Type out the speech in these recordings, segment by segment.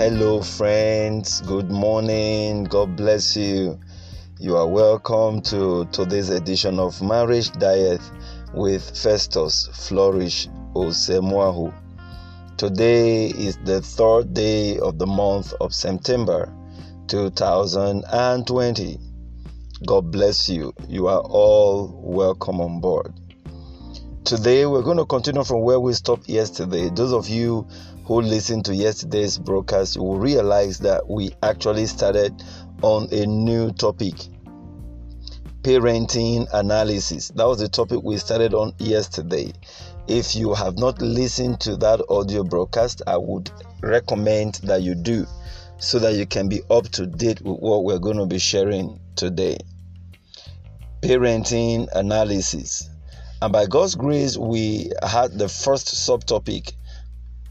Hello, friends. Good morning. God bless you. You are welcome to today's edition of Marriage Diet with Festus Flourish Osemwahu. Today is the third day of the month of September 2020. God bless you. You are all welcome on board. Today, we're going to continue from where we stopped yesterday. Those of you who listened to yesterday's broadcast, will realize that we actually started on a new topic parenting analysis. That was the topic we started on yesterday. If you have not listened to that audio broadcast, I would recommend that you do so that you can be up to date with what we're going to be sharing today. Parenting analysis. And by God's grace, we had the first subtopic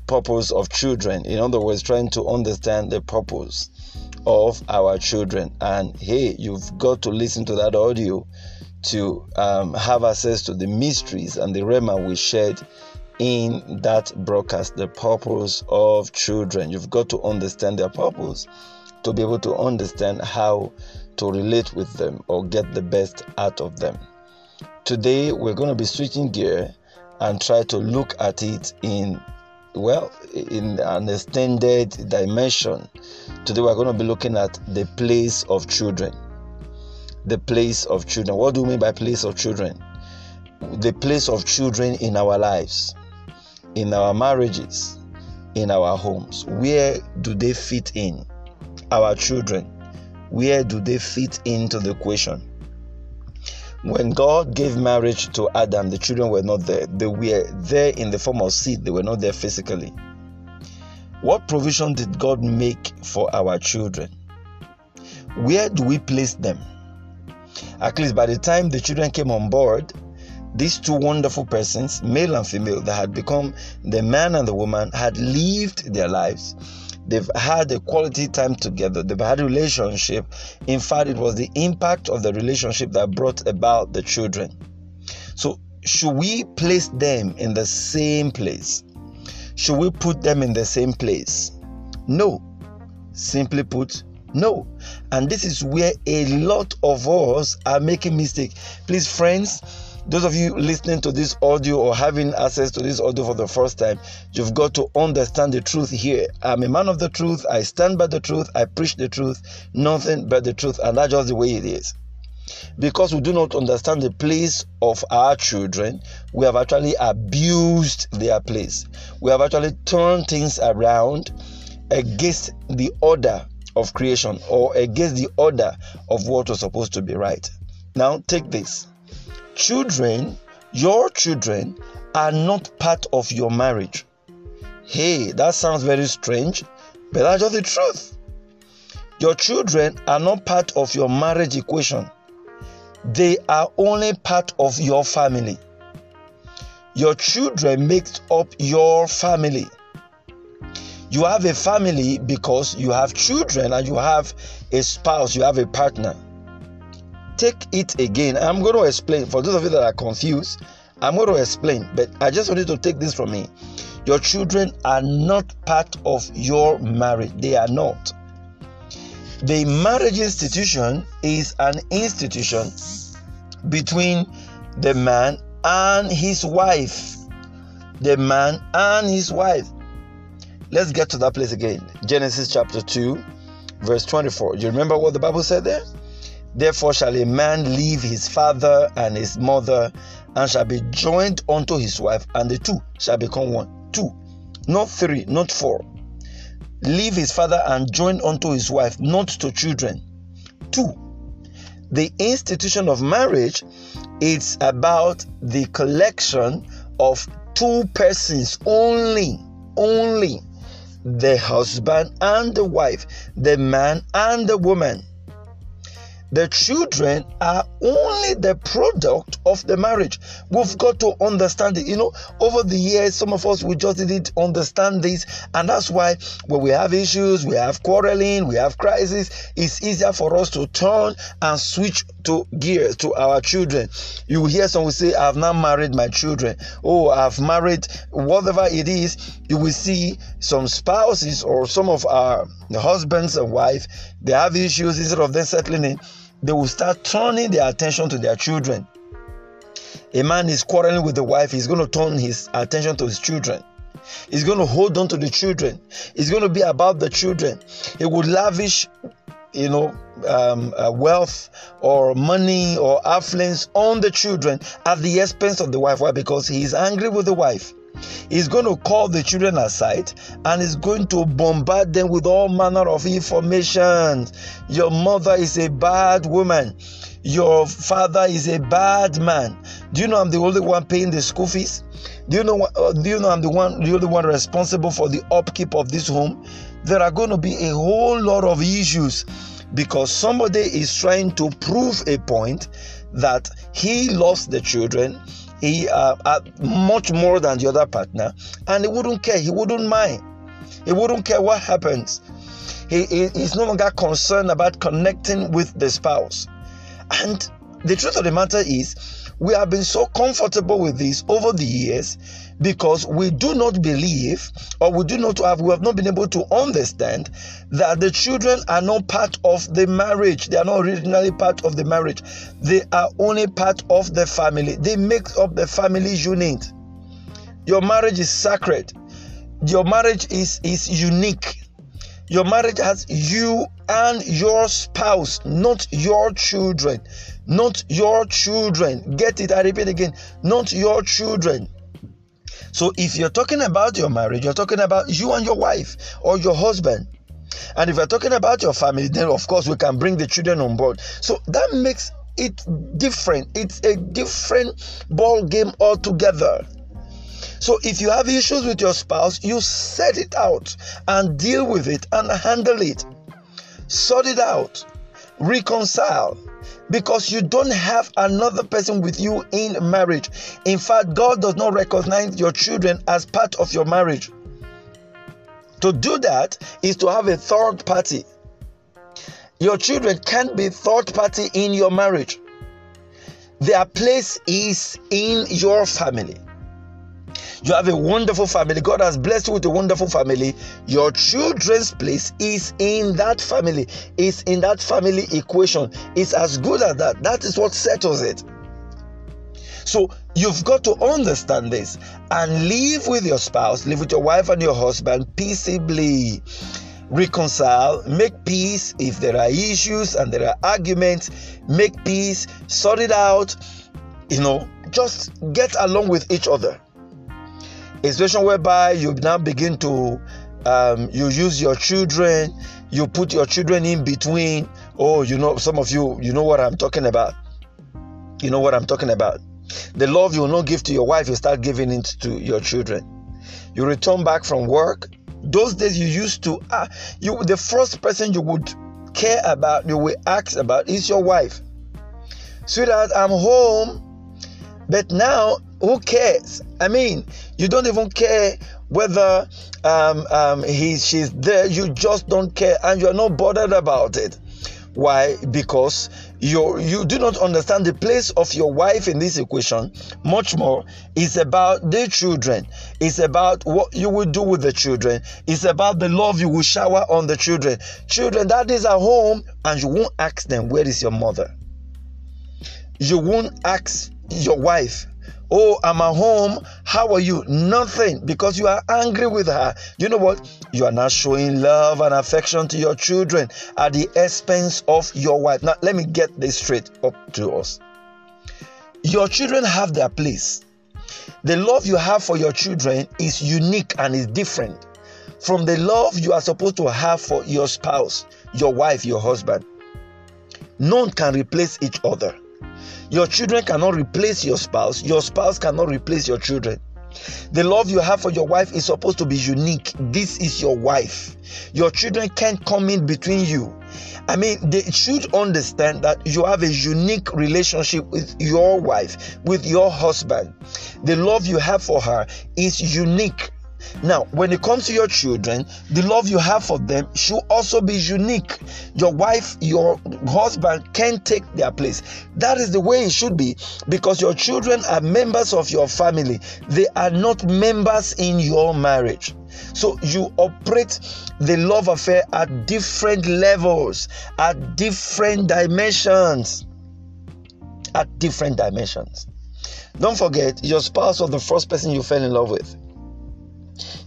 purpose of children. In other words, trying to understand the purpose of our children. And hey, you've got to listen to that audio to um, have access to the mysteries and the rhema we shared in that broadcast, the purpose of children. You've got to understand their purpose to be able to understand how to relate with them or get the best out of them. Today, we're going to be switching gear and try to look at it in well in an extended dimension today we're going to be looking at the place of children. The place of children. What do we mean by place of children? The place of children in our lives in our marriages in our homes. Where do they fit in? Our children. Where do they fit into the equation when God gave marriage to Adam, the children were not there. They were there in the form of seed, they were not there physically. What provision did God make for our children? Where do we place them? At least by the time the children came on board, these two wonderful persons, male and female, that had become the man and the woman, had lived their lives They've had a quality time together. They've had a relationship. In fact, it was the impact of the relationship that brought about the children. So, should we place them in the same place? Should we put them in the same place? No. Simply put, no. And this is where a lot of us are making mistake. Please, friends, those of you listening to this audio or having access to this audio for the first time, you've got to understand the truth here. I'm a man of the truth. I stand by the truth. I preach the truth, nothing but the truth, and that's just the way it is. Because we do not understand the place of our children, we have actually abused their place. We have actually turned things around against the order of creation or against the order of what was supposed to be right. Now, take this children, your children, are not part of your marriage. Hey, that sounds very strange, but that's just the truth. Your children are not part of your marriage equation, they are only part of your family. Your children make up your family. You have a family because you have children and you have a spouse, you have a partner take it again. I'm going to explain for those of you that are confused. I'm going to explain, but I just want you to take this from me. Your children are not part of your marriage, they are not. The marriage institution is an institution between the man and his wife. The man and his wife. Let's get to that place again. Genesis chapter 2, verse 24. Do you remember what the Bible said there? Therefore shall a man leave his father and his mother and shall be joined unto his wife, and the two shall become one. Two, not three, not four. Leave his father and join unto his wife, not to children. Two, the institution of marriage it's about the collection of two persons only only the husband and the wife the man and the woman the children are only the product of the marriage. We've got to understand it. You know, over the years, some of us we just didn't understand this, and that's why when we have issues, we have quarreling, we have crisis, it's easier for us to turn and switch to gears to our children. You hear someone say, I've not married my children. Oh, I've married whatever it is. You will see some spouses or some of our husbands and wife, they have issues instead of them settling in, they will start turning their attention to their children. A man is quarreling with the wife, he's going to turn his attention to his children. He's going to hold on to the children. It's going to be about the children. He would lavish you know, um, uh, wealth or money or affluence on the children at the expense of the wife. Why? Because he is angry with the wife. He's going to call the children aside and is going to bombard them with all manner of information. Your mother is a bad woman. Your father is a bad man. Do you know I'm the only one paying the school fees? Do you know? Uh, do you know I'm the one, the only one responsible for the upkeep of this home? There are going to be a whole lot of issues because somebody is trying to prove a point that he loves the children he uh, uh, much more than the other partner and he wouldn't care he wouldn't mind. He wouldn't care what happens. He, he's no longer concerned about connecting with the spouse. And the truth of the matter is we have been so comfortable with this over the years because we do not believe or we do not have we have not been able to understand that the children are not part of the marriage. They are not originally part of the marriage. They are only part of the family. They make up the family unit. Your marriage is sacred. Your marriage is is unique. Your marriage has you and your spouse not your children. Not your children. Get it? I repeat again. Not your children so if you're talking about your marriage, you're talking about you and your wife or your husband. And if you're talking about your family, then of course we can bring the children on board. So that makes it different. It's a different ball game altogether. So if you have issues with your spouse, you set it out and deal with it and handle it. Sort it out. Reconcile because you don't have another person with you in marriage. In fact, God does not recognize your children as part of your marriage. To do that is to have a third party. Your children can't be third party in your marriage. Their place is in your family. You have a wonderful family. God has blessed you with a wonderful family. Your children's place is in that family, is in that family equation. It's as good as that. That is what settles it. So you've got to understand this and live with your spouse, live with your wife and your husband peaceably. Reconcile, make peace if there are issues and there are arguments, make peace, sort it out. You know, just get along with each other a situation whereby you now begin to um, you use your children you put your children in between. Oh you know some of you you know what i'm talking about. You know what i'm talking about. The love you will not give to your wife you start giving it to your children. You return back from work. Those days you used to ah, you the first person you would care about you will ask about is your wife. Sweetheart i'm home. But now who cares i mean you don't even care whether um, um, he, she's there. You just don't care, and you're not bothered about it. Why? Because you you do not understand the place of your wife in this equation. Much more, it's about the children. It's about what you will do with the children. It's about the love you will shower on the children. Children, that is at home, and you won't ask them where is your mother. You won't ask your wife Oh, I'm at home. How are you? Nothing because you are angry with her. You know what? You are not showing love and affection to your children at the expense of your wife. Now, let me get this straight up to us. Your children have their place. The love you have for your children is unique and is different from the love you are supposed to have for your spouse, your wife, your husband. None can replace each other. Your children cannot replace your spouse. Your spouse cannot replace your children. The love you have for your wife is supposed to be unique. This is your wife. Your children can't come in between you. I mean, they should understand that you have a unique relationship with your wife, with your husband. The love you have for her is unique. Now, when it comes to your children, the love you have for them should also be unique. Your wife, your husband can take their place. That is the way it should be because your children are members of your family, they are not members in your marriage. So you operate the love affair at different levels, at different dimensions. At different dimensions. Don't forget, your spouse was the first person you fell in love with.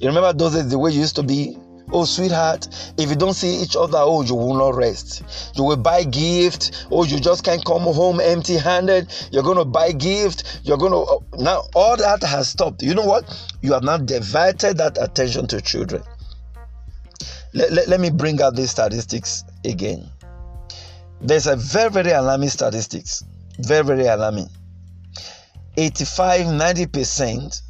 You remember those days, the way you used to be? Oh, sweetheart, if you don't see each other, oh, you will not rest. You will buy gift. Oh, you just can't come home empty handed. You're going to buy gift. You're going to. Oh, now, all that has stopped. You know what? You have now diverted that attention to children. Let, let, let me bring out these statistics again. There's a very, very alarming statistics. Very, very alarming. 85 90%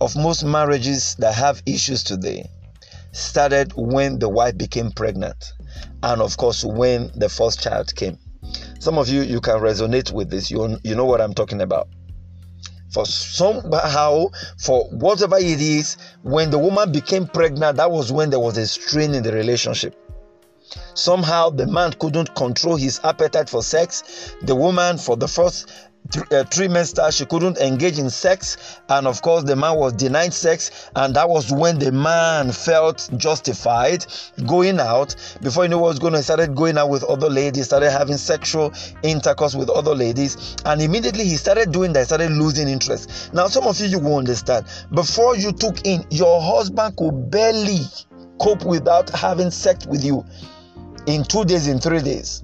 of most marriages that have issues today started when the wife became pregnant and of course when the first child came. Some of you you can resonate with this. You, you know what i'm talking about. For somehow for whatever it is when the woman became pregnant that was when there was a strain in the relationship. Somehow the man couldn't control his appetite for sex. The woman for the first uh, trimester she couldn't engage in sex and of course the man was denied sex and that was when the man felt justified going out. Before you know what was going on he started going out with other ladies started having sexual intercourse with other ladies and immediately he started doing that started losing interest. Now some of you you will understand. Before you took in your husband could barely cope without having sex with you in two days in three days.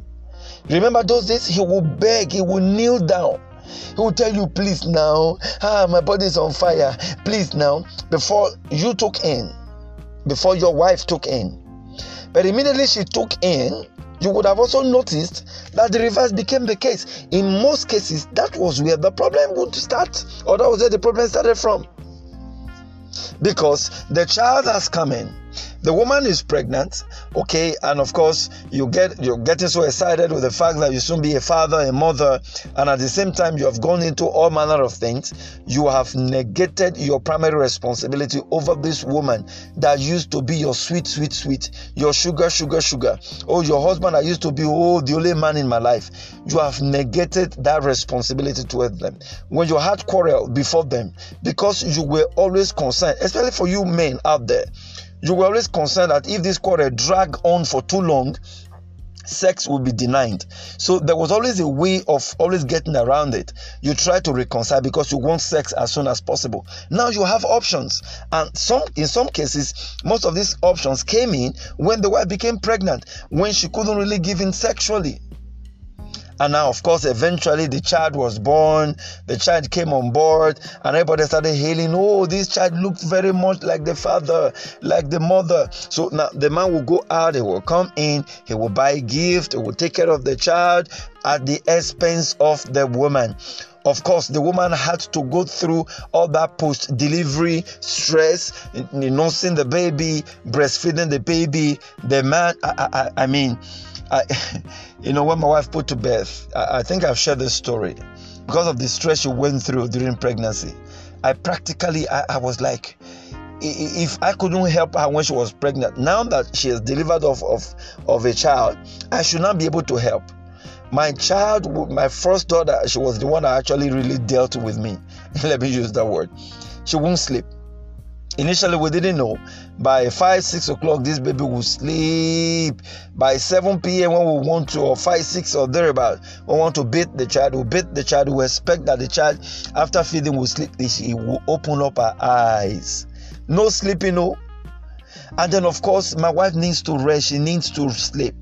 Remember those days? He will beg he will kneel down he will tell you, please now, ah, my body is on fire. Please now, before you took in, before your wife took in. But immediately she took in, you would have also noticed that the reverse became the case. In most cases, that was where the problem would start, or that was where the problem started from. Because the child has come in the woman is pregnant okay and of course you get you're getting so excited with the fact that you soon be a father a mother and at the same time you have gone into all manner of things. You have negated your primary responsibility over this woman that used to be your sweet sweet sweet your sugar sugar sugar. Oh your husband that used to be oh the only man in my life. You have negated that responsibility towards them. When you had quarrel before them because you were always concerned especially for you men out there you were always concerned that if this quarrel drag on for too long, sex will be denied. So there was always a way of always getting around it. You try to reconcile because you want sex as soon as possible. Now you have options, and some in some cases, most of these options came in when the wife became pregnant, when she couldn't really give in sexually. And now, of course, eventually the child was born, the child came on board, and everybody started hailing, Oh, this child looks very much like the father, like the mother. So now the man will go out, he will come in, he will buy a gift, he will take care of the child at the expense of the woman. Of course, the woman had to go through all that post delivery stress, nursing the baby, breastfeeding the baby. The man, I, I, I mean, I, you know, when my wife put to birth, I, I think I've shared this story because of the stress she went through during pregnancy. I practically, I, I was like, if I couldn't help her when she was pregnant, now that she has delivered of, of, of a child, I should not be able to help. My child, my first daughter, she was the one that actually really dealt with me. Let me use that word. She won't sleep. Initially, we didn't know. By 5, 6 o'clock, this baby will sleep. By 7 p.m., when we want to, or 5, 6 or thereabout, we want to beat the child, we beat the child, we expect that the child, after feeding, will sleep. She will open up her eyes. No sleeping, no. And then, of course, my wife needs to rest, she needs to sleep.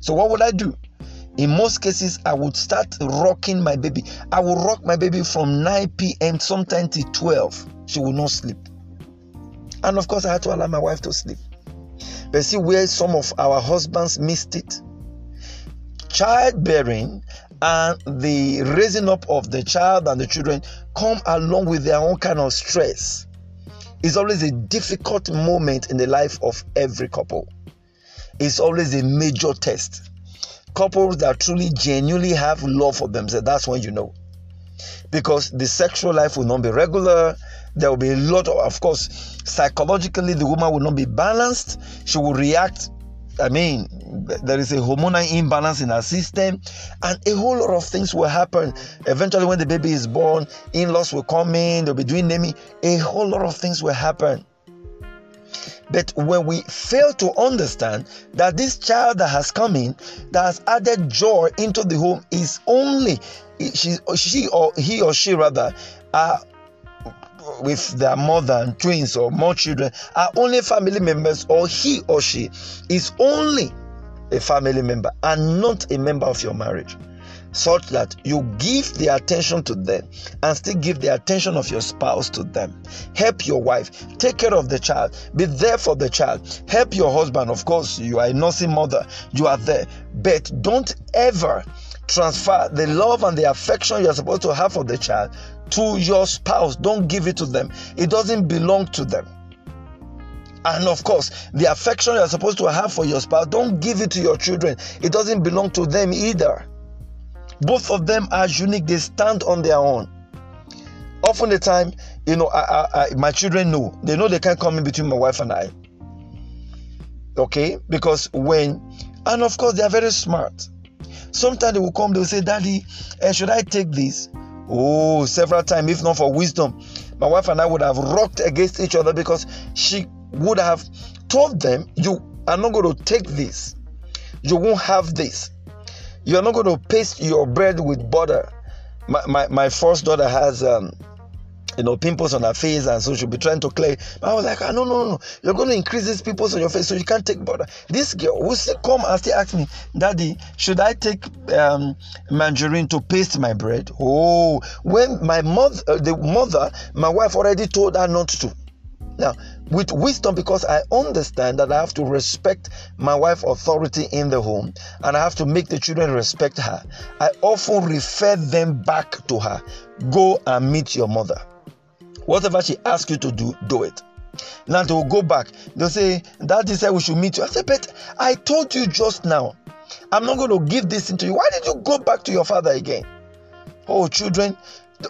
So, what would I do? In most cases, I would start rocking my baby. I will rock my baby from 9 p.m., sometimes till 12. She will not sleep. And of course, I had to allow my wife to sleep. But see where some of our husbands missed it. Childbearing and the raising up of the child and the children come along with their own kind of stress. It's always a difficult moment in the life of every couple. It's always a major test. Couples that truly genuinely have love for themselves, that's when you know. Because the sexual life will not be regular, there will be a lot of, of course, psychologically, the woman will not be balanced. She will react. I mean, there is a hormonal imbalance in her system, and a whole lot of things will happen. Eventually, when the baby is born, in laws will come in, they'll be doing naming. A whole lot of things will happen. But when we fail to understand that this child that has come in, that has added joy into the home, is only she, she or he or she rather are with their mother and twins or more children are only family members, or he or she is only a family member and not a member of your marriage such that you give the attention to them and still give the attention of your spouse to them. Help your wife, take care of the child, be there for the child. Help your husband, of course, you are a nursing mother, you are there, but don't ever transfer the love and the affection you're supposed to have for the child to your spouse. Don't give it to them, it doesn't belong to them. And of course, the affection you're supposed to have for your spouse, don't give it to your children. It doesn't belong to them either. Both of them are unique, they stand on their own. Often the time, you know, I, I, I, my children know. They know they can't come in between my wife and I. Okay? Because when, and of course, they are very smart. Sometimes they will come, they will say, Daddy, uh, should I take this? Oh, several times, if not for wisdom, my wife and I would have rocked against each other because she would have told them, You are not going to take this. You won't have this. You're not going to paste your bread with butter. My, my, my first daughter has um, you know, pimples on her face, and so she'll be trying to clear. But I was like, ah, no, no, no, you're going to increase these pimples on your face, so you can't take butter. This girl will still come and still ask me, Daddy, should I take um, to paste my bread? Oh, when my mother, uh, the mother, my wife already told her not to. Now, with wisdom, because I understand that I have to respect my wife's authority in the home and I have to make the children respect her, I often refer them back to her. Go and meet your mother. Whatever she asks you to do, do it. Now they will go back. They'll say, Daddy said we should meet you. I said, But I told you just now, I'm not going to give this into you. Why did you go back to your father again? Oh, children,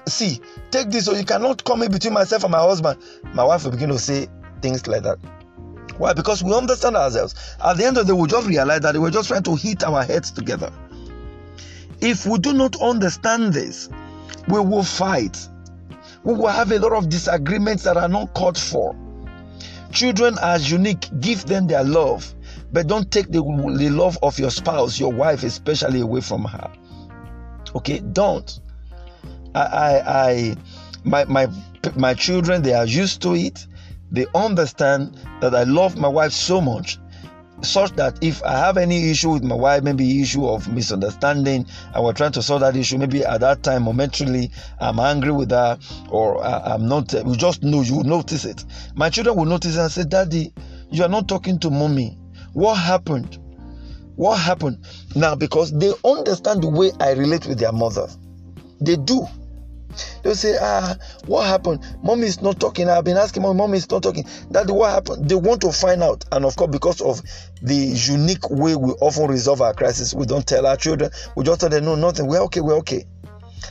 see, take this so you cannot come in between myself and my husband. My wife will begin to say things like that. Why? Because we understand ourselves. At the end of the day, we just realize that we're just trying to hit our heads together. If we do not understand this, we will fight. We will have a lot of disagreements that are not called for. Children are unique. Give them their love, but don't take the, the love of your spouse, your wife, especially away from her. Okay, don't. I, I, I my, my, my children, they are used to it. They understand that I love my wife so much, such that if I have any issue with my wife, maybe issue of misunderstanding, I we're trying to solve that issue, maybe at that time momentarily I'm angry with her, or I'm not. We just know you notice it. My children will notice and say, "Daddy, you are not talking to mommy. What happened? What happened?" Now, because they understand the way I relate with their mother, they do. They'll say, Ah, what happened? Mommy is not talking. I've been asking mommy, mommy is not talking. Daddy, what happened? They want to find out. And of course, because of the unique way we often resolve our crisis, we don't tell our children. We just tell them, No, nothing. We're okay, we're okay.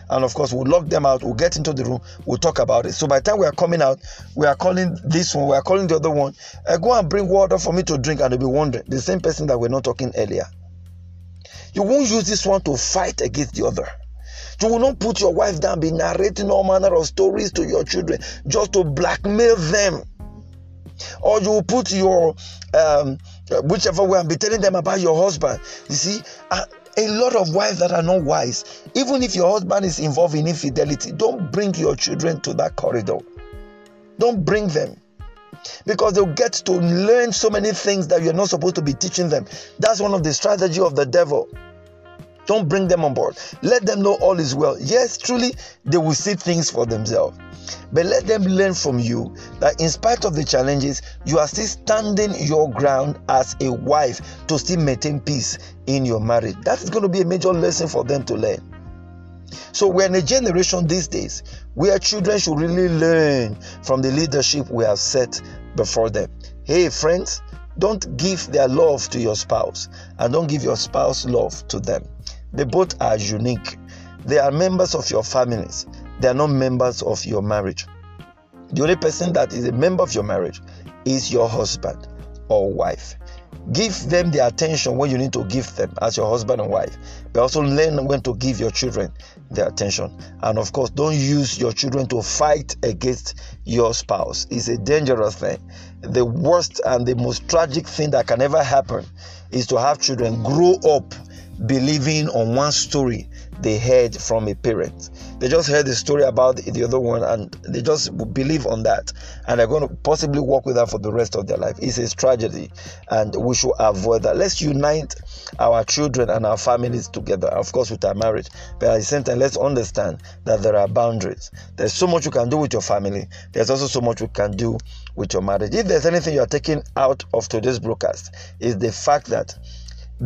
And of course, we'll lock them out. We'll get into the room. We'll talk about it. So by the time we are coming out, we are calling this one, we are calling the other one. Uh, go and bring water for me to drink. And they'll be wondering, the same person that we're not talking earlier. You won't use this one to fight against the other. You will not put your wife down, be narrating all manner of stories to your children just to blackmail them. Or you will put your, um, whichever way, and be telling them about your husband. You see, uh, a lot of wives that are not wise, even if your husband is involved in infidelity, don't bring your children to that corridor. Don't bring them because they'll get to learn so many things that you're not supposed to be teaching them. That's one of the strategy of the devil. Don't bring them on board. Let them know all is well. Yes, truly, they will see things for themselves. But let them learn from you that in spite of the challenges, you are still standing your ground as a wife to still maintain peace in your marriage. That is going to be a major lesson for them to learn. So we're in a generation these days where children should really learn from the leadership we have set before them. Hey, friends, don't give their love to your spouse and don't give your spouse love to them. They both are unique. They are members of your families. They are not members of your marriage. The only person that is a member of your marriage is your husband or wife. Give them the attention when you need to give them as your husband and wife. But also learn when to give your children the attention. And of course, don't use your children to fight against your spouse. It's a dangerous thing. The worst and the most tragic thing that can ever happen is to have children grow up believing on one story they heard from a parent. They just heard the story about the other one and they just believe on that and they're going to possibly work with that for the rest of their life. It's a tragedy and we should avoid that. Let's unite our children and our families together, of course, with our marriage. But at the same time, let's understand that there are boundaries. There's so much you can do with your family, there's also so much you can do with your marriage. If there's anything you are taking out of today's broadcast, is the fact that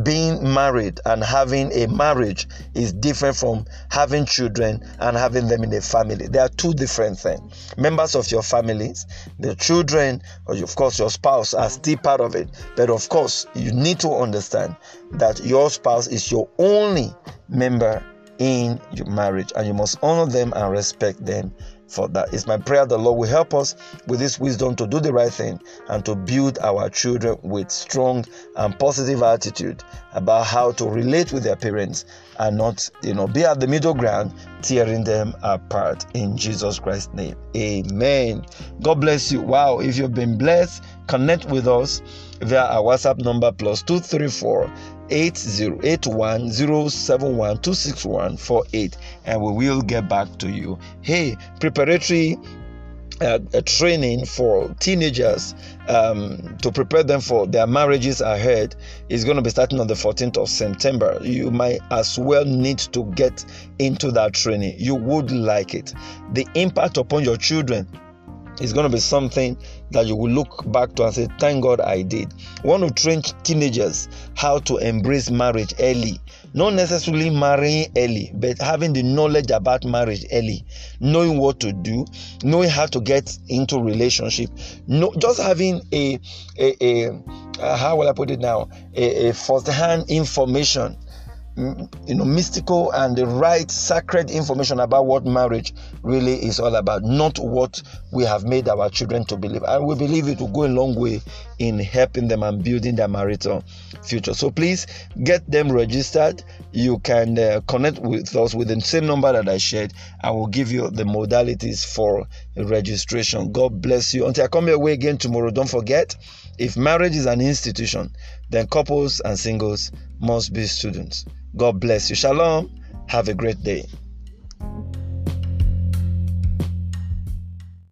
being married and having a marriage is different from having children and having them in a family. They are two different things. Members of your families, the children, or of course your spouse are still part of it. But of course, you need to understand that your spouse is your only member in your marriage and you must honor them and respect them for that. It's my prayer the Lord will help us with this wisdom to do the right thing and to build our children with strong and positive attitude about how to relate with their parents and not, you know, be at the middle ground, tearing them apart in Jesus Christ's name. Amen. God bless you. Wow, if you've been blessed, connect with us via our WhatsApp number plus 234 808107126148 and we will get back to you. Hey, preparatory uh, a training for teenagers um, to prepare them for their marriages ahead is going to be starting on the 14th of September. You might as well need to get into that training. You would like it. The impact upon your children is going to be something that you will look back to and say, Thank God I did. Want to train teenagers how to embrace marriage early. Not necessarily marrying early, but having the knowledge about marriage early, knowing what to do, knowing how to get into relationship, no, just having a, a, a uh, how will I put it now, a, a first-hand information you know mystical and the right sacred information about what marriage really is all about not what we have made our children to believe. And we believe it will go a long way in helping them and building their marital future. So please get them registered. You can uh, connect with us with the same number that i shared. I will give you the modalities for registration. God bless you. Until i come your way again tomorrow don't forget if marriage is an institution then couples and singles must be students God bless you. Shalom. Have a great day.